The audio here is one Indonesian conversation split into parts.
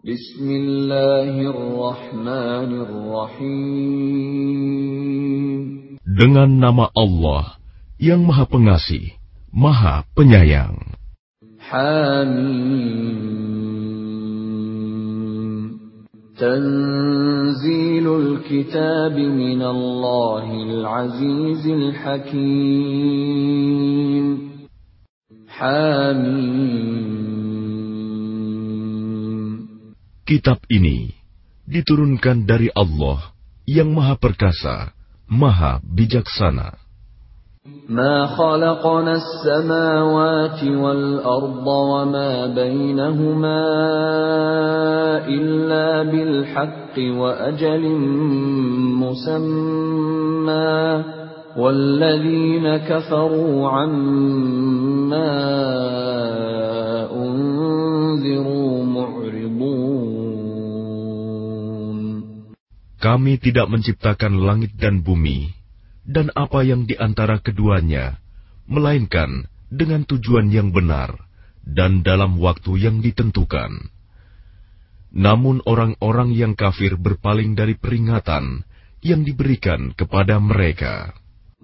Bismillahirrahmanirrahim. Dengan nama Allah yang Maha Pengasih, Maha Penyayang. Hamim. Tanzilul kitab min Allahil Azizil Hakim. Hamim. Kitab ini diturunkan dari Allah yang Maha Perkasa, Maha Bijaksana. ما خلقنا السماوات والأرض وما بينهما إلا بالحق وأجل مسمى والذين كفروا عما Kami tidak menciptakan langit dan bumi dan apa yang di antara keduanya, melainkan dengan tujuan yang benar dan dalam waktu yang ditentukan. Namun orang-orang yang kafir berpaling dari peringatan yang diberikan kepada mereka.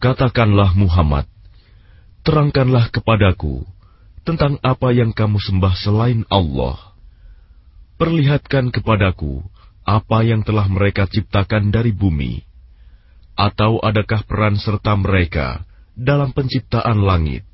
Katakanlah Muhammad, terangkanlah kepadaku tentang apa yang kamu sembah selain Allah. Perlihatkan kepadaku apa yang telah mereka ciptakan dari bumi. Atau adakah peran serta mereka dalam penciptaan langit?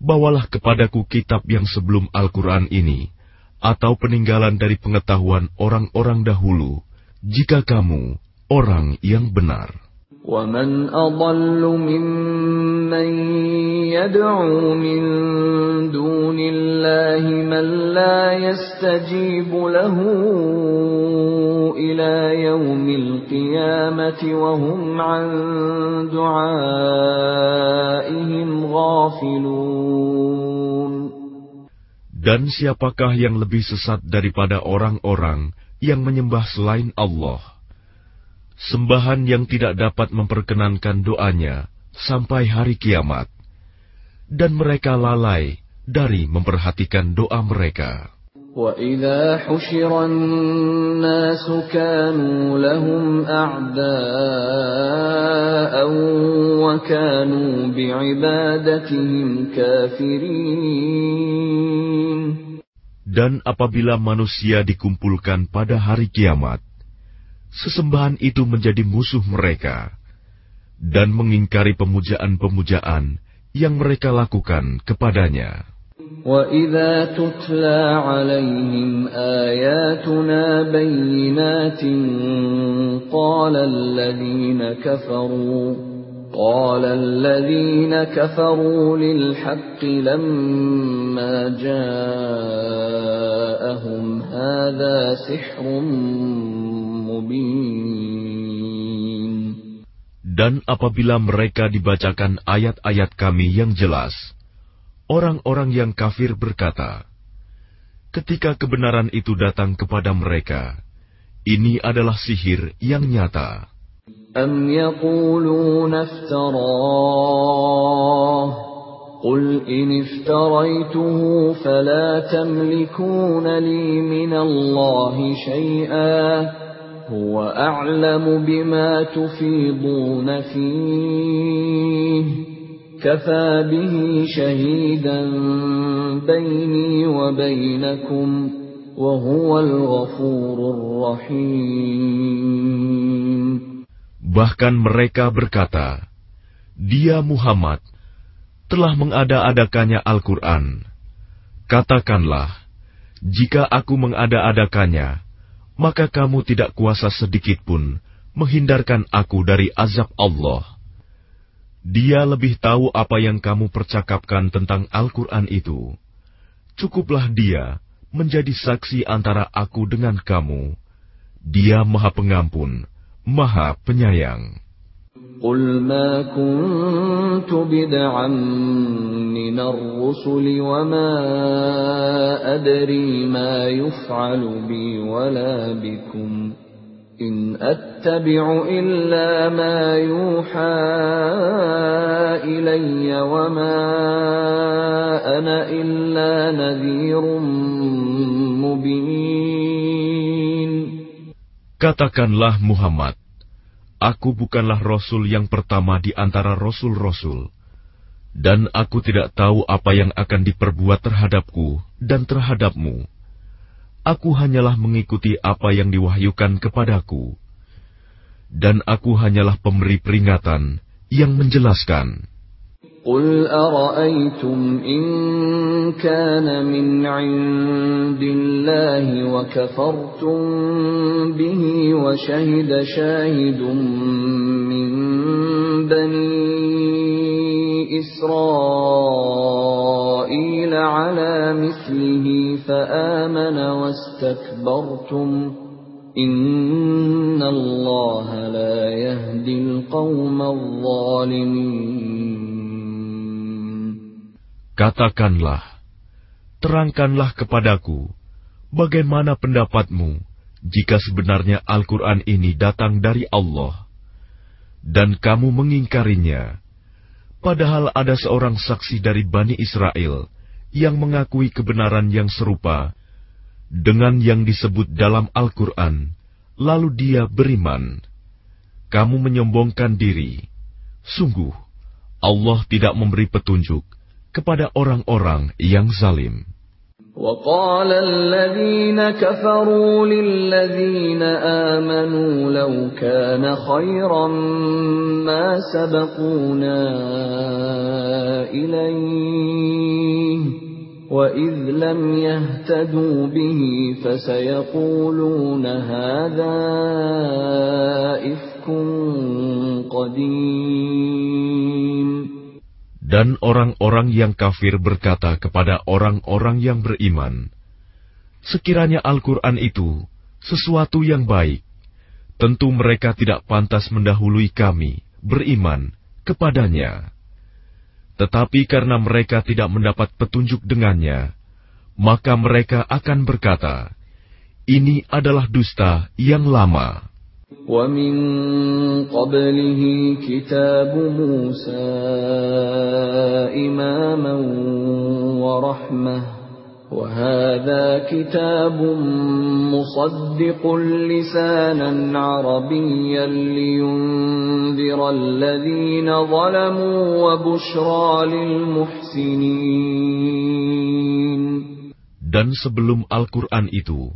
Bawalah kepadaku kitab yang sebelum Al-Quran ini, atau peninggalan dari pengetahuan orang-orang dahulu, jika kamu orang yang benar. ومن أضل ممن يدعو من دون الله من لا يستجيب له إلى يوم القيامة وهم عن دعائهم غافلون Dan siapakah yang lebih sesat daripada orang-orang yang menyembah selain Allah? Sembahan yang tidak dapat memperkenankan doanya sampai hari kiamat, dan mereka lalai dari memperhatikan doa mereka. وإذا حشر الناس كانوا لهم أعداء وكانوا بعبادتهم كافرين Dan apabila manusia dikumpulkan pada hari kiamat, sesembahan itu menjadi musuh mereka dan mengingkari pemujaan-pemujaan yang mereka lakukan kepadanya. وإذا تتلى عليهم آياتنا بينات قال الذين كفروا قال الذين كفروا للحق لما جاءهم هذا سحر مبين Dan apabila mereka dibacakan ayat-ayat kami yang jelas, orang-orang yang kafir berkata, ketika kebenaran itu datang kepada mereka, ini adalah sihir yang nyata. أم يقولون افتراه قل إن افتريته فلا تملكون لي من الله شيئا هو أعلم بما تفيضون فيه كفى به شهيدا بيني وبينكم وهو الغفور الرحيم Bahkan mereka berkata, Dia Muhammad telah mengada-adakannya Al-Quran. Katakanlah, jika aku mengada-adakannya, maka kamu tidak kuasa sedikit pun menghindarkan aku dari azab Allah. Dia lebih tahu apa yang kamu percakapkan tentang Al-Quran itu. Cukuplah dia menjadi saksi antara aku dengan kamu. Dia Maha Pengampun, Maha Penyayang. قل ما كنت بدعا من الرسل وما أدري ما يفعل بي ولا بكم إن أتبع إلا ما يوحى إلي وما أنا إلا نذير مبين Katakanlah Muhammad, Aku bukanlah Rasul yang pertama di antara Rasul-Rasul, dan aku tidak tahu apa yang akan diperbuat terhadapku dan terhadapmu aku hanyalah mengikuti apa yang diwahyukan kepadaku, dan aku hanyalah pemberi peringatan yang menjelaskan. قل أرأيتم إن كان من عند الله وكفرتم به وشهد شاهد من بني إسرائيل على مثله فآمن واستكبرتم إن الله لا يهدي القوم الظالمين Katakanlah, terangkanlah kepadaku, bagaimana pendapatmu jika sebenarnya Al-Quran ini datang dari Allah, dan kamu mengingkarinya, padahal ada seorang saksi dari Bani Israel yang mengakui kebenaran yang serupa dengan yang disebut dalam Al-Quran, lalu dia beriman. Kamu menyombongkan diri. Sungguh, Allah tidak memberi petunjuk kepada orang-orang yang zalim. وقال الذين كفروا للذين آمنوا لو كان خيرا ما سبقونا إليه وإذ لم يهتدوا به فسيقولون هذا إفك قديم dan orang-orang yang kafir berkata kepada orang-orang yang beriman, "Sekiranya Al-Quran itu sesuatu yang baik, tentu mereka tidak pantas mendahului kami beriman kepadanya. Tetapi karena mereka tidak mendapat petunjuk dengannya, maka mereka akan berkata, 'Ini adalah dusta yang lama.'" ومن قبله كتاب موسى إماما ورحمة. وهذا كتاب مصدق لسانا عربيا لينذر الذين ظلموا وبشرى للمحسنين. Dan sebelum Al-Quran itu,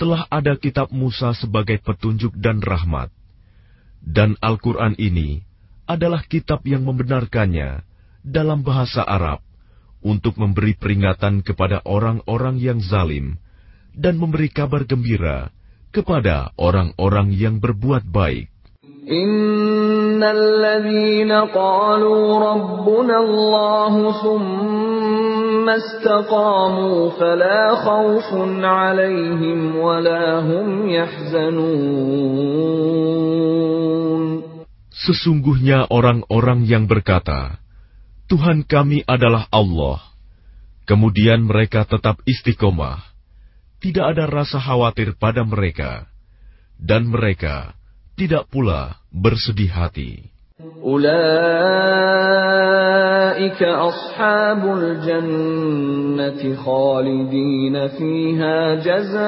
telah ada kitab Musa sebagai petunjuk dan rahmat. Dan Al-Quran ini adalah kitab yang membenarkannya dalam bahasa Arab untuk memberi peringatan kepada orang-orang yang zalim dan memberi kabar gembira kepada orang-orang yang berbuat baik. Innalladzina qalu rabbuna Allah ثم استقاموا فلا خوف عليهم ولا هم يحزنون Sesungguhnya orang-orang yang berkata, Tuhan kami adalah Allah. Kemudian mereka tetap istiqomah. Tidak ada rasa khawatir pada mereka. Dan mereka tidak pula bersedih hati. أولئك أصحاب الجنة خالدين فيها جزاء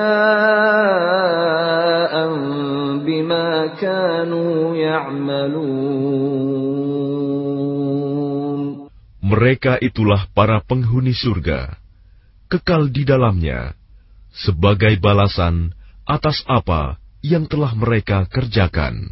بما كانوا يعملون Mereka itulah para penghuni surga, kekal di dalamnya, sebagai balasan atas apa yang telah mereka kerjakan.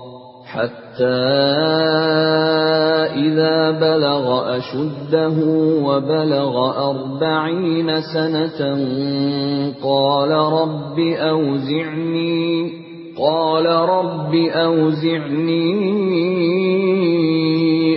حتى إذا بلغ أشده وبلغ أربعين سنة قال رب أوزعني قال رب أوزعني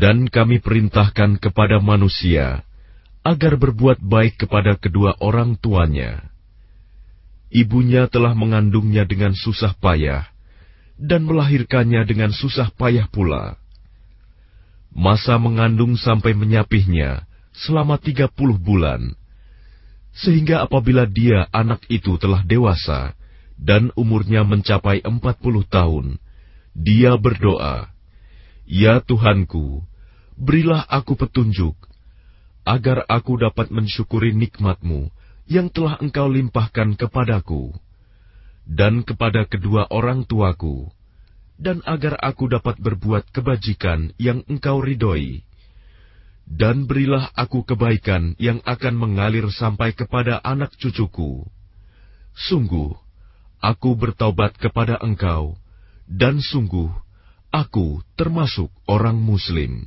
Dan kami perintahkan kepada manusia agar berbuat baik kepada kedua orang tuanya. Ibunya telah mengandungnya dengan susah payah dan melahirkannya dengan susah payah pula. Masa mengandung sampai menyapihnya selama tiga puluh bulan, sehingga apabila dia anak itu telah dewasa dan umurnya mencapai empat puluh tahun, dia berdoa, Ya Tuhanku, berilah aku petunjuk, agar aku dapat mensyukuri nikmatmu yang telah engkau limpahkan kepadaku, dan kepada kedua orang tuaku, dan agar aku dapat berbuat kebajikan yang engkau ridhoi. Dan berilah aku kebaikan yang akan mengalir sampai kepada anak cucuku. Sungguh, aku bertaubat kepada engkau, dan sungguh, aku termasuk orang muslim.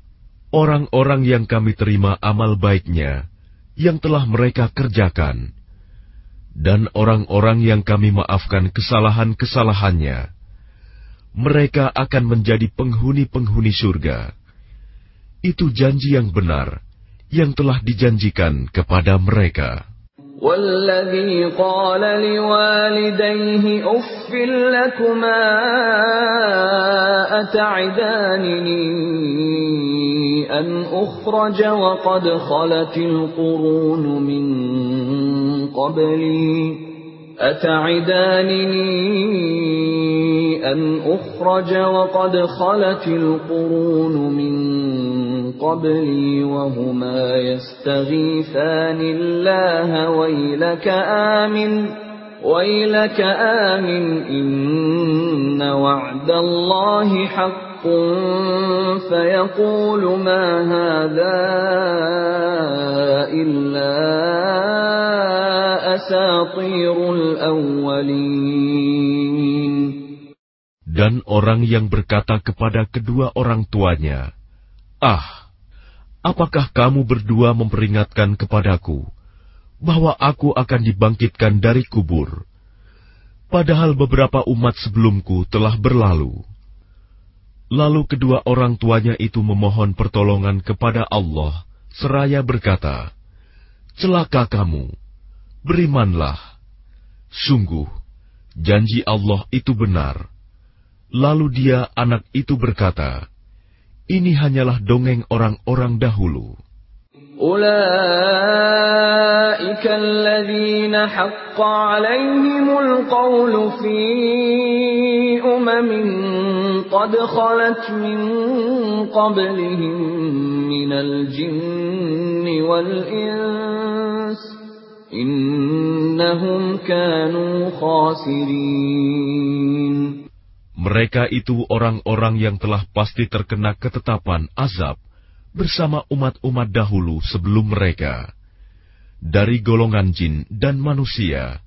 orang-orang yang kami terima amal baiknya yang telah mereka kerjakan, dan orang-orang yang kami maafkan kesalahan-kesalahannya, mereka akan menjadi penghuni-penghuni surga. Itu janji yang benar yang telah dijanjikan kepada mereka. والذي قال لوالديه أف لكما أتعدانني أن أخرج وقد خلت القرون من قبلي أتعدانني أن أخرج وقد خلت القرون من قبلي وهما يستغيثان الله ويلك آمن ويلك آمن إن وعد الله حق فيقول ما هذا إلا أساطير الأولين Dan orang yang berkata kepada kedua orang tuanya, Ah, apakah kamu berdua memperingatkan kepadaku bahwa aku akan dibangkitkan dari kubur, padahal beberapa umat sebelumku telah berlalu? Lalu kedua orang tuanya itu memohon pertolongan kepada Allah, seraya berkata, "Celaka kamu, berimanlah. Sungguh, janji Allah itu benar." Lalu dia, anak itu berkata, ini hanyalah dongeng orang-orang dahulu. أولئك الذين حق عليهم القول في أمم قد خلت من قبلهم من الجن والإنس إنهم كانوا خاسرين Mereka itu orang-orang yang telah pasti terkena ketetapan azab bersama umat-umat dahulu sebelum mereka. Dari golongan jin dan manusia,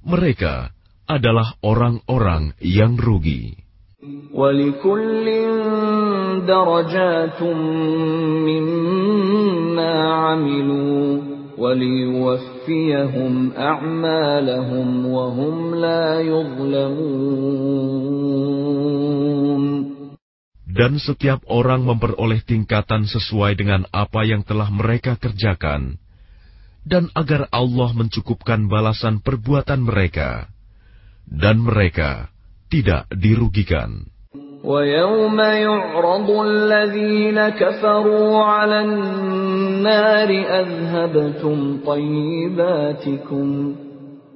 mereka adalah orang-orang yang rugi. ولكل درجات مما عملوا وليوفيهم ليوفيهم أعمالهم وهم لا يظلمون Dan setiap orang memperoleh tingkatan sesuai dengan apa yang telah mereka kerjakan, dan agar Allah mencukupkan balasan perbuatan mereka, dan mereka tidak dirugikan. ويوم يعرض الذين كفروا على النار أذهبتم طيباتكم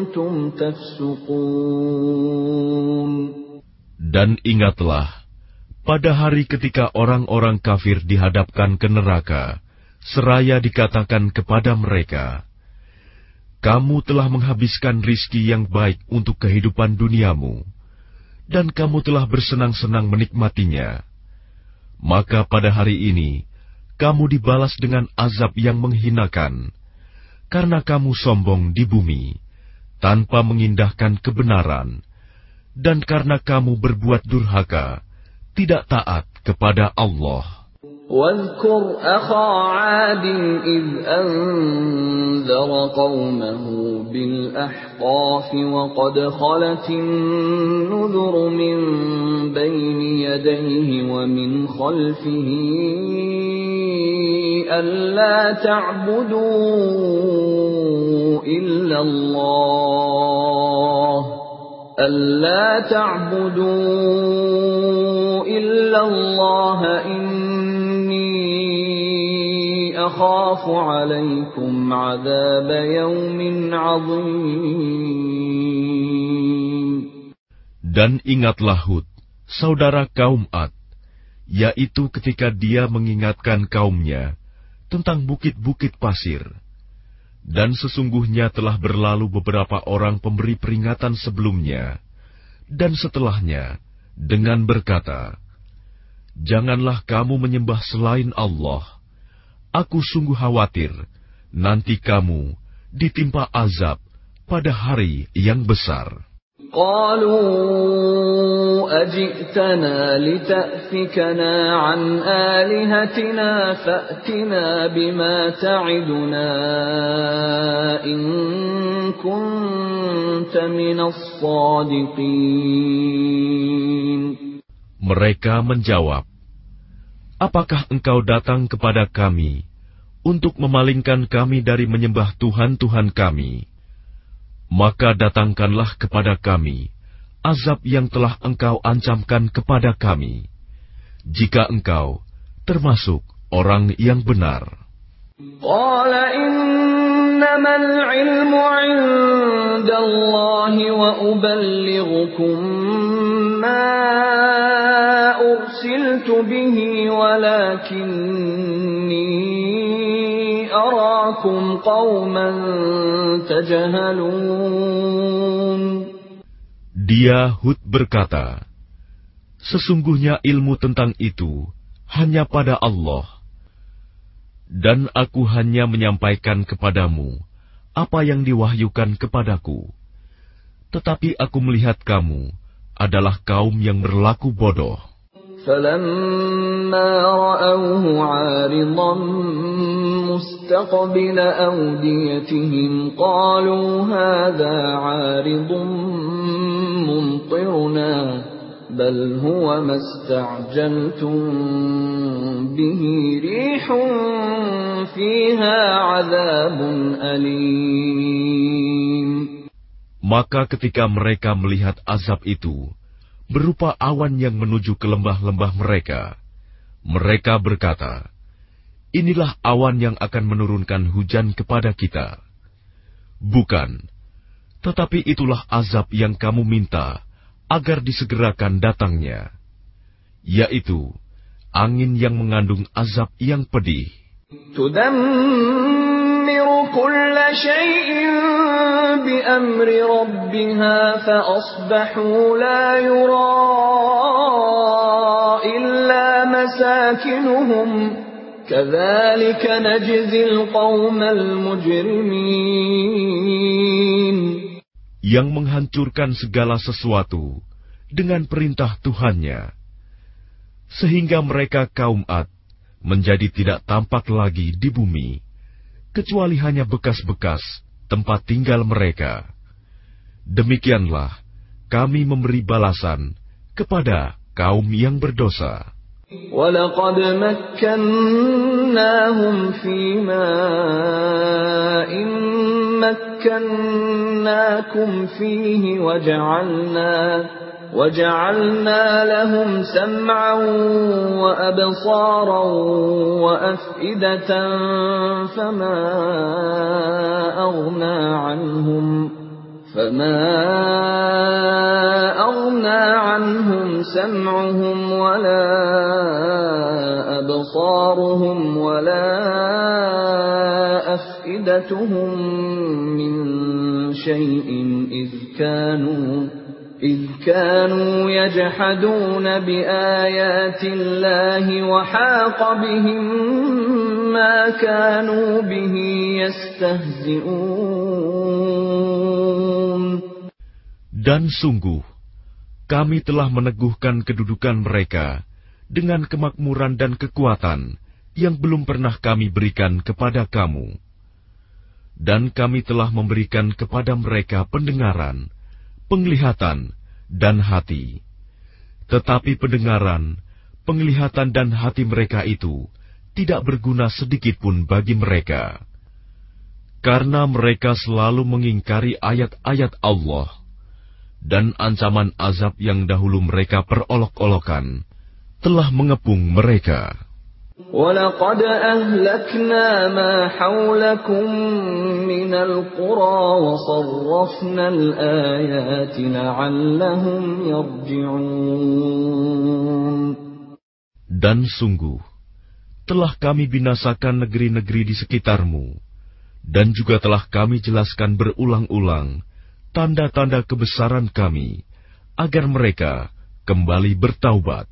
kuntum tafsukun. Dan ingatlah, pada hari ketika orang-orang kafir dihadapkan ke neraka, seraya dikatakan kepada mereka, Kamu telah menghabiskan rizki yang baik untuk kehidupan duniamu, dan kamu telah bersenang-senang menikmatinya. Maka pada hari ini, kamu dibalas dengan azab yang menghinakan, karena kamu sombong di bumi tanpa mengindahkan kebenaran, dan karena kamu berbuat durhaka, tidak taat kepada Allah. واذكر أخا عاد إذ أنذر قومه بالأحقاف وقد خلت النذر من بين يديه ومن خلفه ألا تعبدوا إلا الله ألا تعبدوا إلا الله إن أخاف عليكم عذاب يوم عظيم Dan ingatlah Hud, saudara kaum Ad, yaitu ketika dia mengingatkan kaumnya tentang bukit-bukit pasir. Dan sesungguhnya telah berlalu beberapa orang pemberi peringatan sebelumnya dan setelahnya dengan berkata, Janganlah kamu menyembah selain Allah Aku sungguh khawatir nanti kamu ditimpa azab pada hari yang besar. قالوا أجئتنا لتأفكنا عن آلهتنا فأتنا بما تعدنا إن كنت من الصادقين Mereka menjawab, Apakah engkau datang kepada kami untuk memalingkan kami dari menyembah Tuhan-Tuhan kami? Maka datangkanlah kepada kami azab yang telah engkau ancamkan kepada kami, jika engkau termasuk orang yang benar. أرسلت به ولكني أراكم قوما تجهلون Dia Hud berkata, Sesungguhnya ilmu tentang itu hanya pada Allah. Dan aku hanya menyampaikan kepadamu apa yang diwahyukan kepadaku. Tetapi aku melihat kamu adalah kaum yang berlaku bodoh. فلما رأوه عارضا مستقبل أوديتهم قالوا هذا عارض ممطرنا بل هو ما استعجلتم به ريح فيها عذاب أليم. Maka ketika mereka melihat azab itu, berupa awan yang menuju ke lembah-lembah mereka. Mereka berkata, "Inilah awan yang akan menurunkan hujan kepada kita." Bukan, tetapi itulah azab yang kamu minta agar disegerakan datangnya, yaitu angin yang mengandung azab yang pedih بأمر ربها فأصبحوا لا يرى إلا مساكنهم كذلك نجزي القوم المجرمين yang menghancurkan segala sesuatu dengan perintah Tuhannya, sehingga mereka kaum Ad menjadi tidak tampak lagi di bumi, kecuali hanya bekas-bekas tempat tinggal mereka. Demikianlah kami memberi balasan kepada kaum yang berdosa. ولقد مكناهم في ماء مكناكم فيه وجعلنا وجعلنا لهم سمعا وأبصارا وأفئدة فما أغنى عنهم فما أغنى عنهم سمعهم ولا أبصارهم ولا أفئدتهم من شيء إذ كانوا إذ كانوا يجحدون بآيات الله وحاق بهم ما كانوا به يستهزئون Dan sungguh, kami telah meneguhkan kedudukan mereka dengan kemakmuran dan kekuatan yang belum pernah kami berikan kepada kamu. Dan kami telah memberikan kepada mereka pendengaran, penglihatan, dan hati. Tetapi pendengaran, penglihatan dan hati mereka itu tidak berguna sedikit pun bagi mereka. Karena mereka selalu mengingkari ayat-ayat Allah dan ancaman azab yang dahulu mereka perolok-olokan telah mengepung mereka. ولقد أهلكنا ما حولكم من القرى وصرفنا الآيات لعلهم يرجعون Dan sungguh, telah kami binasakan negeri-negeri di sekitarmu, dan juga telah kami jelaskan berulang-ulang tanda-tanda kebesaran kami, agar mereka kembali bertaubat.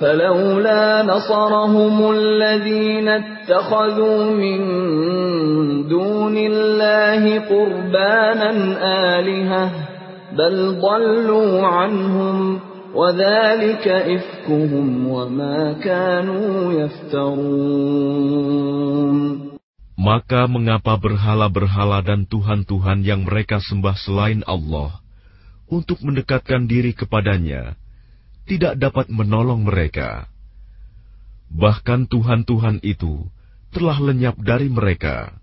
فلولا نصرهم الذين اتخذوا من دون الله قربانا آلهة بل ضلوا عنهم وذلك إفكهم وما كانوا يفترون Maka mengapa berhala-berhala dan tuhan-tuhan yang mereka sembah selain Allah untuk mendekatkan diri kepadanya tidak dapat menolong mereka? Bahkan tuhan-tuhan itu telah lenyap dari mereka.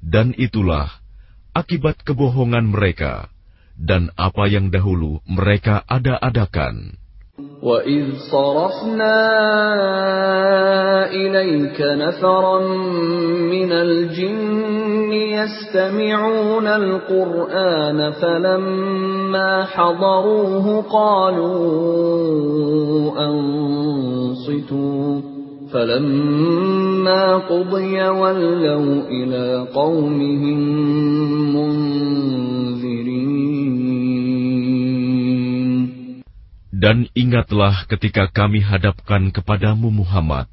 Dan itulah akibat kebohongan mereka dan apa yang dahulu mereka ada-adakan. وَإِذْ صَرَفْنَا إِلَيْكَ نَفَرًا مِنَ الْجِنِّ يَسْتَمِعُونَ الْقُرْآنَ فَلَمَّا حَضَرُوهُ قَالُوا أَنصِتُوا فَلَمَّا قُضِيَ وَلَّوْا إِلَى قَوْمِهِم مُنذِرِينَ Dan ingatlah ketika kami hadapkan kepadamu Muhammad,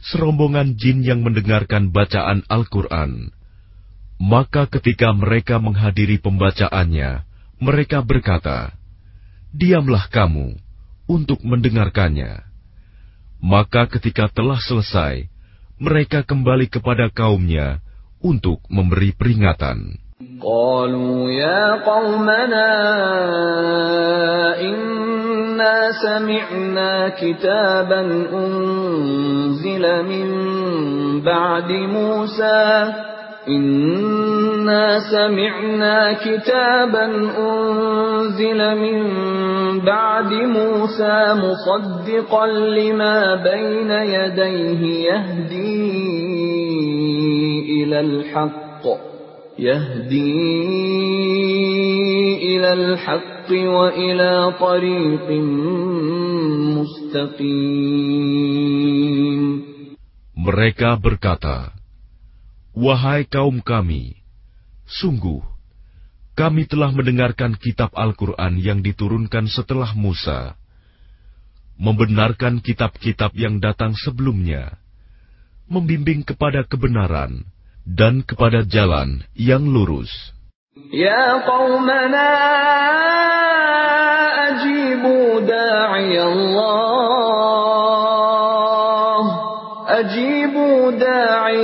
serombongan jin yang mendengarkan bacaan Al-Quran. Maka ketika mereka menghadiri pembacaannya, mereka berkata, Diamlah kamu untuk mendengarkannya. Maka ketika telah selesai, mereka kembali kepada kaumnya untuk memberi peringatan. قالوا يا قومنا إنا سمعنا كتابا أنزل من بعد موسى إنا سمعنا كتابا أنزل من بعد موسى مصدقا لما بين يديه يهدي إلى الحق يهدي إلى الحق وإلى طريق مستقيم. Mereka berkata, Wahai kaum kami, sungguh, Kami telah mendengarkan kitab Al-Quran yang diturunkan setelah Musa, membenarkan kitab-kitab yang datang sebelumnya, membimbing kepada kebenaran dan kepada jalan yang lurus. Ya qawmana ajibu da'i ajibu da'i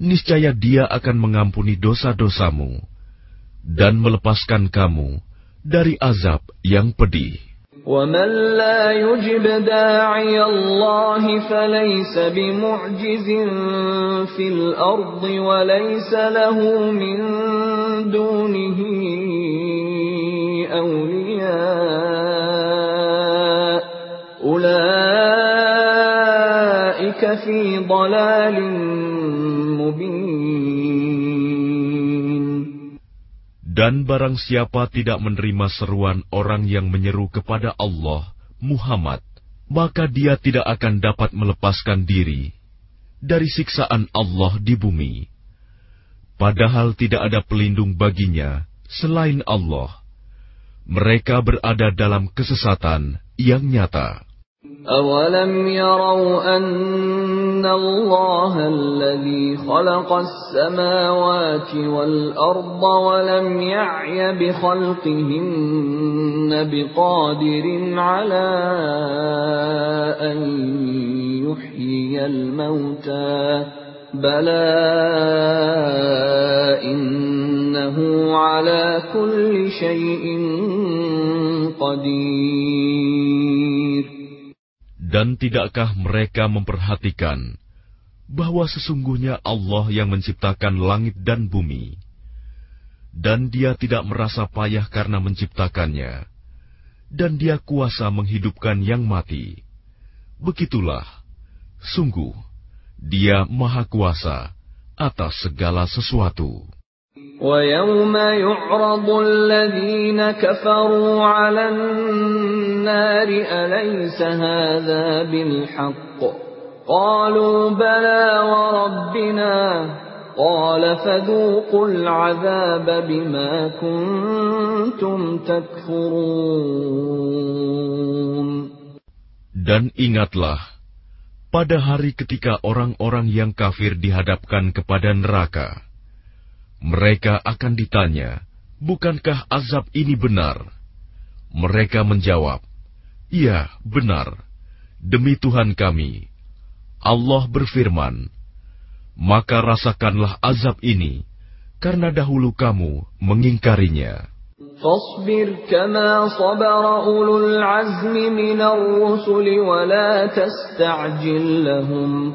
Niscaya Dia akan mengampuni dosa-dosamu dan melepaskan kamu dari azab yang pedih. ومن لا يجب داعي الله فليس بمعجز في الأرض وليس له من دونه أولياء أولئك في ضلال dan barang siapa tidak menerima seruan orang yang menyeru kepada Allah, Muhammad, maka dia tidak akan dapat melepaskan diri dari siksaan Allah di bumi. Padahal tidak ada pelindung baginya selain Allah. Mereka berada dalam kesesatan yang nyata. أولم يروا أن الله الذي خلق السماوات والأرض ولم يعي بخلقهن بقادر على أن يحيي الموتى بلى إنه على كل شيء قدير Dan tidakkah mereka memperhatikan bahwa sesungguhnya Allah yang menciptakan langit dan bumi, dan Dia tidak merasa payah karena menciptakannya, dan Dia kuasa menghidupkan yang mati? Begitulah, sungguh Dia Maha Kuasa atas segala sesuatu. ويوم يعرض الذين كفروا على النار أليس هذا بالحق قالوا بلى وربنا قال فذوقوا العذاب بما كنتم تكفرون Dan ingatlah, pada hari ketika orang-orang yang kafir dihadapkan kepada neraka, mereka akan ditanya, "Bukankah azab ini benar?" Mereka menjawab, "Iya, benar. Demi Tuhan kami." Allah berfirman, "Maka rasakanlah azab ini karena dahulu kamu mengingkarinya." فاصبر كما صبر أولو العزم من الرسل ولا تستعجل لهم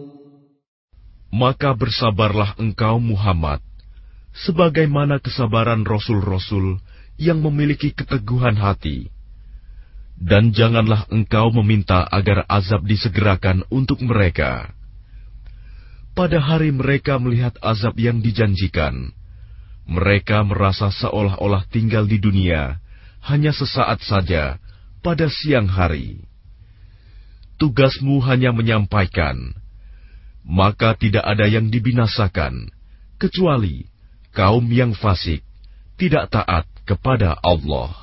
Maka bersabarlah engkau Muhammad, sebagaimana kesabaran rasul-rasul yang memiliki keteguhan hati. Dan janganlah engkau meminta agar azab disegerakan untuk mereka. Pada hari mereka melihat azab yang dijanjikan, mereka merasa seolah-olah tinggal di dunia hanya sesaat saja pada siang hari. Tugasmu hanya menyampaikan, maka tidak ada yang dibinasakan kecuali kaum yang fasik tidak taat kepada Allah.